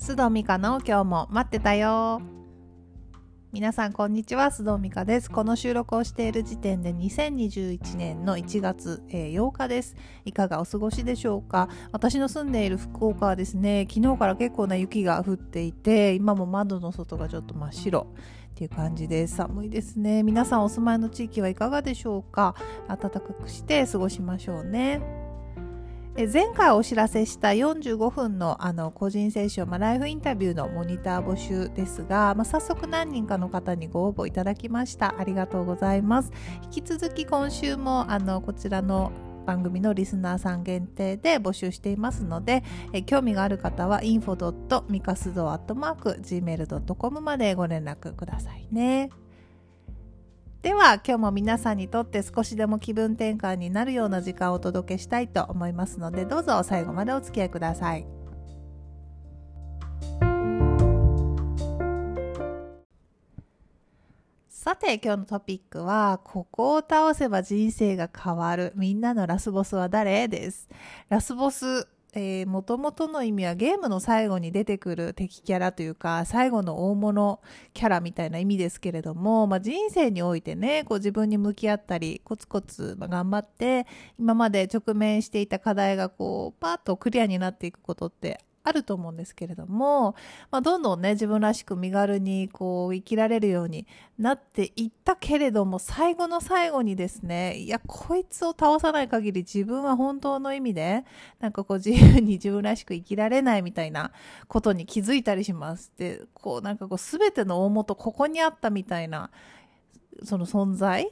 須藤美香の今日も待ってたよ。皆さんこんにちは。須藤美香です。この収録をしている時点で2021年の1月、えー、8日です。いかがお過ごしでしょうか？私の住んでいる福岡はですね昨日から結構な雪が降っていて今も窓の外がちょっと真っ白。っていう感じで寒いですね。皆さんお住まいの地域はいかがでしょうか？暖かくして過ごしましょうね。前回お知らせした45分のあの個人セッション、まあ、ライフインタビューのモニター募集ですが、まあ、早速何人かの方にご応募いただきました。ありがとうございます。引き続き今週もあのこちらの番組のリスナーさん限定で募集していますので、え興味がある方は info.mikasudo.gmail.com までご連絡くださいね。では今日も皆さんにとって少しでも気分転換になるような時間をお届けしたいと思いますのでどうぞ最後までお付き合いください。さて今日のトピックはここを倒せば人生が変わるみんなのラスボスは誰？です。ラスボスえー、元々の意味はゲームの最後に出てくる敵キャラというか、最後の大物キャラみたいな意味ですけれども、まあ、人生においてね、こう自分に向き合ったり、コツコツ頑張って、今まで直面していた課題がこう、パーッとクリアになっていくことってあると思うんですけれども、まあ、どんどんね、自分らしく身軽にこう生きられるようになっていったけれども、最後の最後にですね、いや、こいつを倒さない限り自分は本当の意味で、なんかこう自由に 自分らしく生きられないみたいなことに気づいたりします。で、こうなんかこう全ての大元ここにあったみたいな、その存在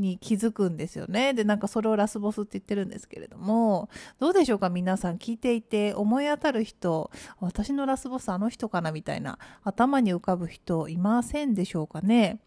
に気づくんですよね。で、なんかそれをラスボスって言ってるんですけれども、どうでしょうか？皆さん聞いていて思い当たる人、私のラスボスあの人かな？みたいな頭に浮かぶ人いませんでしょうかね？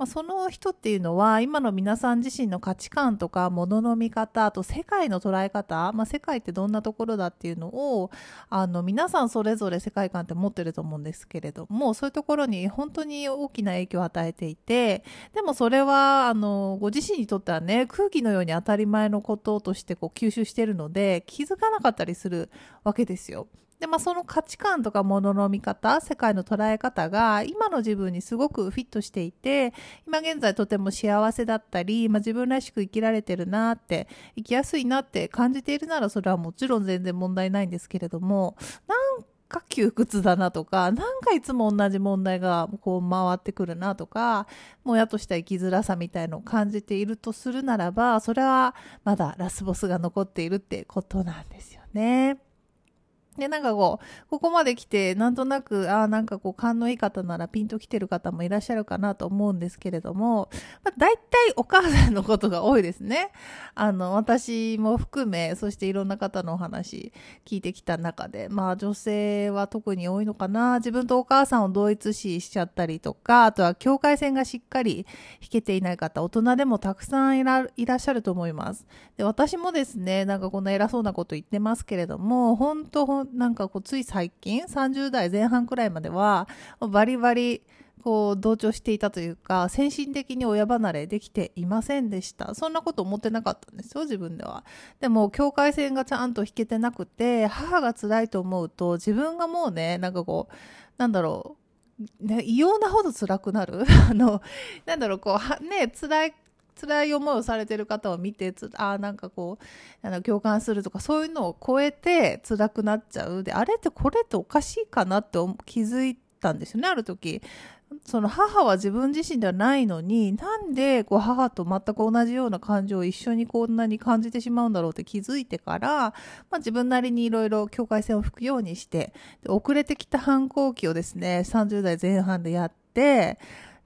まあ、その人っていうのは今の皆さん自身の価値観とか物の見方あと世界の捉え方、まあ、世界ってどんなところだっていうのをあの皆さんそれぞれ世界観って持ってると思うんですけれどもそういうところに本当に大きな影響を与えていてでもそれはあのご自身にとってはね空気のように当たり前のこととしてこう吸収してるので気づかなかったりするわけですよ。で、まあ、その価値観とか物の見方、世界の捉え方が今の自分にすごくフィットしていて、今現在とても幸せだったり、まあ、自分らしく生きられてるなって、生きやすいなって感じているならそれはもちろん全然問題ないんですけれども、なんか窮屈だなとか、なんかいつも同じ問題がこう回ってくるなとか、もやとした生きづらさみたいのを感じているとするならば、それはまだラスボスが残っているってことなんですよね。で、なんかこう、ここまで来て、なんとなく、ああ、なんかこう、勘のいい方ならピンと来てる方もいらっしゃるかなと思うんですけれども、まあ、大体お母さんのことが多いですね。あの、私も含め、そしていろんな方のお話聞いてきた中で、まあ女性は特に多いのかな。自分とお母さんを同一視しちゃったりとか、あとは境界線がしっかり引けていない方、大人でもたくさんいらっしゃると思います。で、私もですね、なんかこんな偉そうなこと言ってますけれども、本当なんかこうつい最近30代前半くらいまではバリバリこう同調していたというか精神的に親離れできていませんでした。そんなこと思ってなかったんですよ自分では。でも境界線がちゃんと引けてなくて母が辛いと思うと自分がもうねなんかこうなんだろうね、異様なほど辛くなる。あの、なんだろう、こう、ね、辛い辛い思いをされてる方を見てあなんかこうあの共感するとかそういうのを超えて辛くなっちゃう。であれってこれっておかしいかなって気づいたんですよねある時。その母は自分自身ではないのになんでこう母と全く同じような感情を一緒にこんなに感じてしまうんだろうって気づいてから、まあ、自分なりにいろいろ境界線を引くようにして遅れてきた反抗期をですね30代前半でやって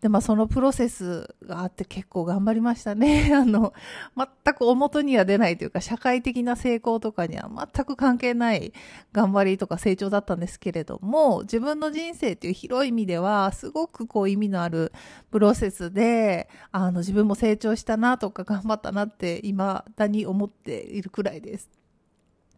で、まあそのプロセスがあって結構頑張りましたね。あの、全く表には出ないというか、社会的な成功とかには全く関係ない頑張りとか成長だったんですけれども、自分の人生っていう広い意味では、すごくこう意味のあるプロセスで、あの自分も成長したなとか頑張ったなって今だに思っているくらいです。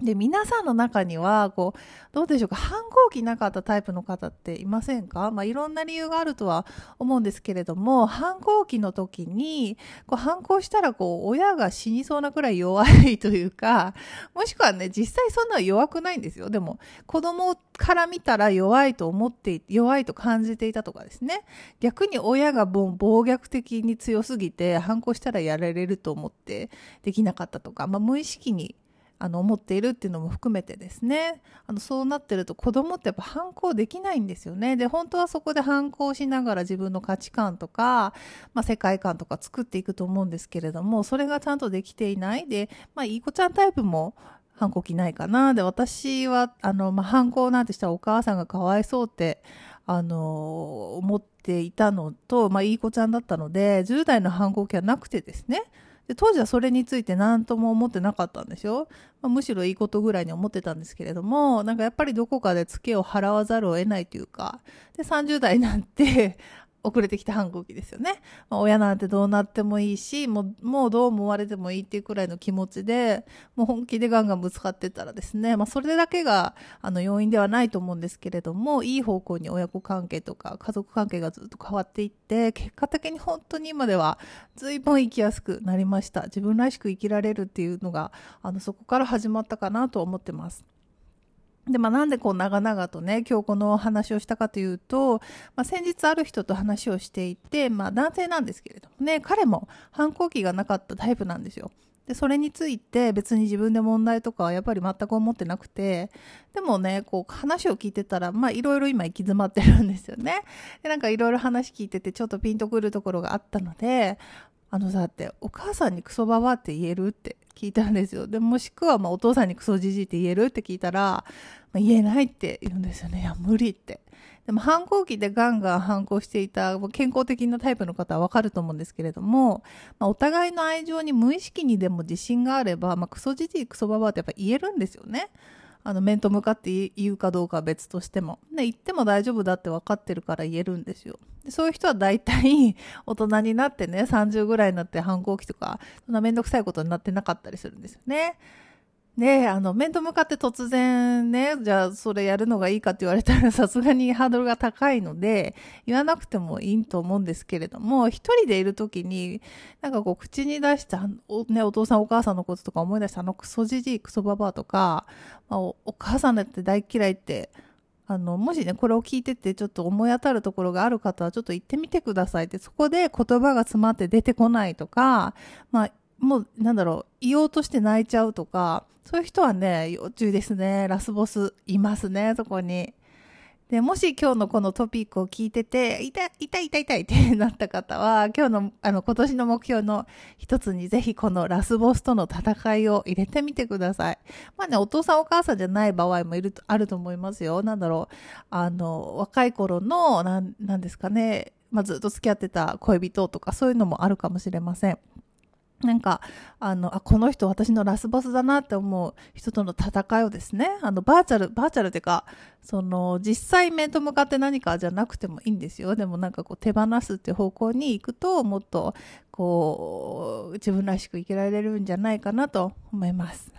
で、皆さんの中には、こう、どうでしょうか、反抗期なかったタイプの方っていませんか？まあ、いろんな理由があるとは思うんですけれども、反抗期の時に、こう、反抗したら、こう、親が死にそうなくらい弱いというか、もしくはね、実際そんな弱くないんですよ。でも、子供から見たら弱いと思って、弱いと感じていたとかですね。逆に親が暴虐的に強すぎて、反抗したらやられると思ってできなかったとか、まあ、無意識にあの思っているっていうのも含めてですね。あのそうなってると子供ってやっぱ反抗できないんですよね。で本当はそこで反抗しながら自分の価値観とか、まあ、世界観とか作っていくと思うんですけれどもそれがちゃんとできていない。で、まあ、いい子ちゃんタイプも反抗期ないかな。で私はあの、まあ、反抗なんてしたらお母さんがかわいそうってあの思っていたのと、まあ、いい子ちゃんだったので10代の反抗期はなくてですね。で当時はそれについて何とも思ってなかったんでしょ、まあ、むしろいいことぐらいに思ってたんですけれどもなんかやっぱりどこかでツケを払わざるを得ないというかで30代になって 遅れてきた反抗期ですよね。まあ、親なんてどうなってもいいし、もう、もうどう思われてもいいっていうくらいの気持ちで、もう本気でガンガンぶつかってたらですね、まあ、それだけが、あの、要因ではないと思うんですけれども、いい方向に親子関係とか家族関係がずっと変わっていって、結果的に本当に今では随分生きやすくなりました。自分らしく生きられるっていうのが、あの、そこから始まったかなと思ってます。で、まあ、なんでこう長々とね、今日この話をしたかというと、まあ、先日ある人と話をしていて、まあ、男性なんですけれどもね、彼も反抗期がなかったタイプなんですよ。で、それについて別に自分で問題とかはやっぱり全く思ってなくて、でもね、こう話を聞いてたら、まあいろいろ今行き詰まってるんですよね。で、なんかいろいろ話聞いててちょっとピンとくるところがあったので、あのさってお母さんにクソババって言えるって聞いたんですよ。でもしくはまお父さんにクソじじいって言えるって聞いたら、まあ、言えないって言うんですよね。いや、無理って。でも反抗期でガンガン反抗していた健康的なタイプの方はわかると思うんですけれども、まあ、お互いの愛情に無意識にでも自信があれば、まあ、クソじじいクソババってやっぱ言えるんですよね。あの面と向かって言うかどうかは別としても。で、言っても大丈夫だって分かってるから言えるんですよ。でそういう人は大体 大人になってね、30ぐらいになって反抗期とか、そんな面倒くさいことになってなかったりするんですよね。で、あの、面と向かって突然ね、じゃあそれやるのがいいかって言われたらさすがにハードルが高いので、言わなくてもいいと思うんですけれども、一人でいる時に、なんかこう口に出したお,、ね、お父さんお母さんのこととか思い出したあのクソじじい、クソババアとか、まあお、お母さんだって大嫌いって、あの、もしね、これを聞いててちょっと思い当たるところがある方はちょっと言ってみてくださいって、そこで言葉が詰まって出てこないとか、まあ、もう、なんだろう、言おうとして泣いちゃうとか、そういう人はね、要注意ですね。ラスボスいますね、そこに。で、もし今日のこのトピックを聞いてて、痛い、痛い、痛い、痛いってなった方は、今日の、あの、今年の目標の一つにぜひこのラスボスとの戦いを入れてみてください。まあね、お父さんお母さんじゃない場合もいる、あると思いますよ。なんだろう。あの、若い頃の、なん、なんですかね。まあ、ずっと付き合ってた恋人とかそういうのもあるかもしれません。なんか、あの、あ、この人私のラスボスだなって思う人との戦いをですね、あの、バーチャル、バーチャルっていうか、その、実際面と向かって何かじゃなくてもいいんですよ。でもなんかこう手放すっていう方向に行くと、もっと、こう、自分らしく生きられるんじゃないかなと思います。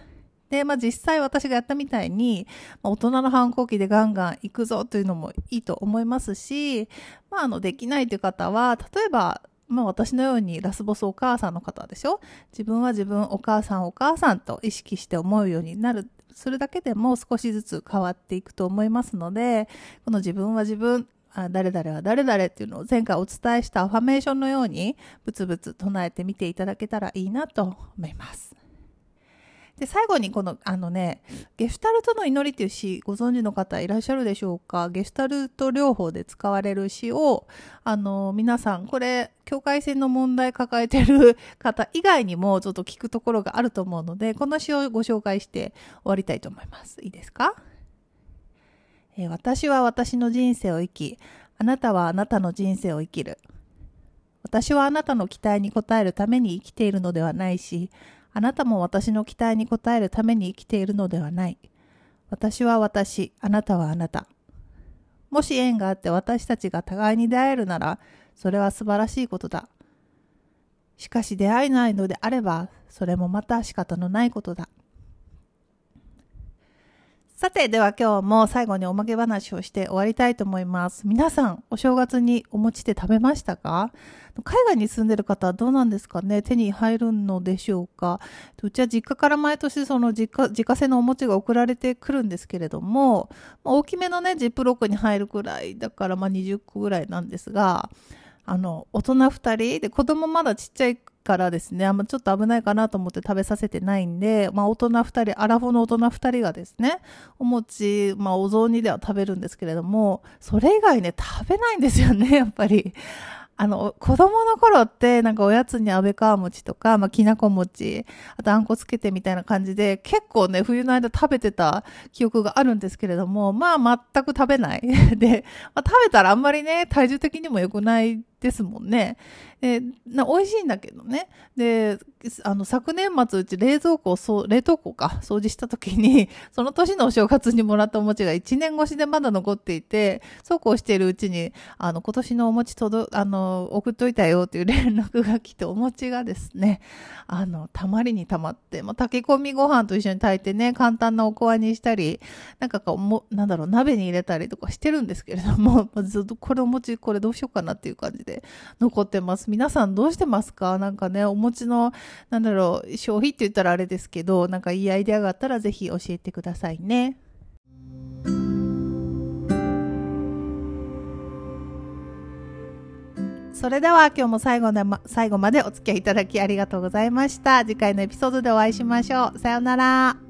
で、まあ実際私がやったみたいに、まあ、大人の反抗期でガンガン行くぞというのもいいと思いますし、まああの、できないという方は、例えば、まあ私のようにラスボスお母さんの方でしょ？自分は自分お母さんお母さんと意識して思うようになるするだけでも少しずつ変わっていくと思いますのでこの自分は自分あ誰々は誰々っていうのを前回お伝えしたアファメーションのようにブツブツ唱えてみていただけたらいいなと思います。で、最後にこの、あのね、ゲシュタルトの祈りっていう詩、ご存知の方いらっしゃるでしょうか？ゲシュタルト療法で使われる詩を、あの、皆さん、これ、境界線の問題抱えてる方以外にもちょっと聞くところがあると思うので、この詩をご紹介して終わりたいと思います。いいですか、えー、私は私の人生を生き、あなたはあなたの人生を生きる。私はあなたの期待に応えるために生きているのではないし、あなたも私の期待に応えるために生きているのではない。私は私、あなたはあなた。もし縁があって私たちが互いに出会えるなら、それは素晴らしいことだ。しかし出会えないのであれば、それもまた仕方のないことだ。さて、では今日も最後におまけ話をして終わりたいと思います。皆さん、お正月にお餅って食べましたか？海外に住んでる方はどうなんですかね？手に入るのでしょうか？うちは実家から毎年その実家、自家製のお餅が送られてくるんですけれども、大きめのね、ジップロックに入るくらい、だからまあ20個ぐらいなんですが、あの、大人2人で子供まだちっちゃいからですね、あんまちょっと危ないかなと思って食べさせてないんで、まあ大人2人、アラフォーの大人2人がですね、お餅、まあお雑煮では食べるんですけれども、それ以外ね、食べないんですよね、やっぱり。あの、子供の頃って、なんかおやつに安倍川餅とか、まあ、きなこ餅、あとあんこつけてみたいな感じで、結構ね、冬の間食べてた記憶があるんですけれども、まあ、全く食べない。で、まあ、食べたらあんまりね、体重的にも良くないですもんね。で、な美味しいんだけどね。で、あの、昨年末うち冷蔵庫をそ、冷凍庫か、掃除した時に、その年のお正月にもらったお餅が1年越しでまだ残っていて、そうこうしているうちに、あの、今年のお餅届、あの、送っといたよっていう連絡が来て、お餅がですね、あの、たまりにたまって、もう炊き込みご飯と一緒に炊いてね、簡単なおこわにしたり、なんかこう、も、なんだろう、鍋に入れたりとかしてるんですけれども、ずっとこれお餅、これどうしようかなっていう感じで残ってます。皆さんどうしてますか？なんかね、お餅の、なんだろう、消費って言ったらあれですけど、なんかいいアイデアがあったらぜひ教えてくださいね。それでは今日も最後で、最後までお付き合いいただきありがとうございました。次回のエピソードでお会いしましょう。さようなら。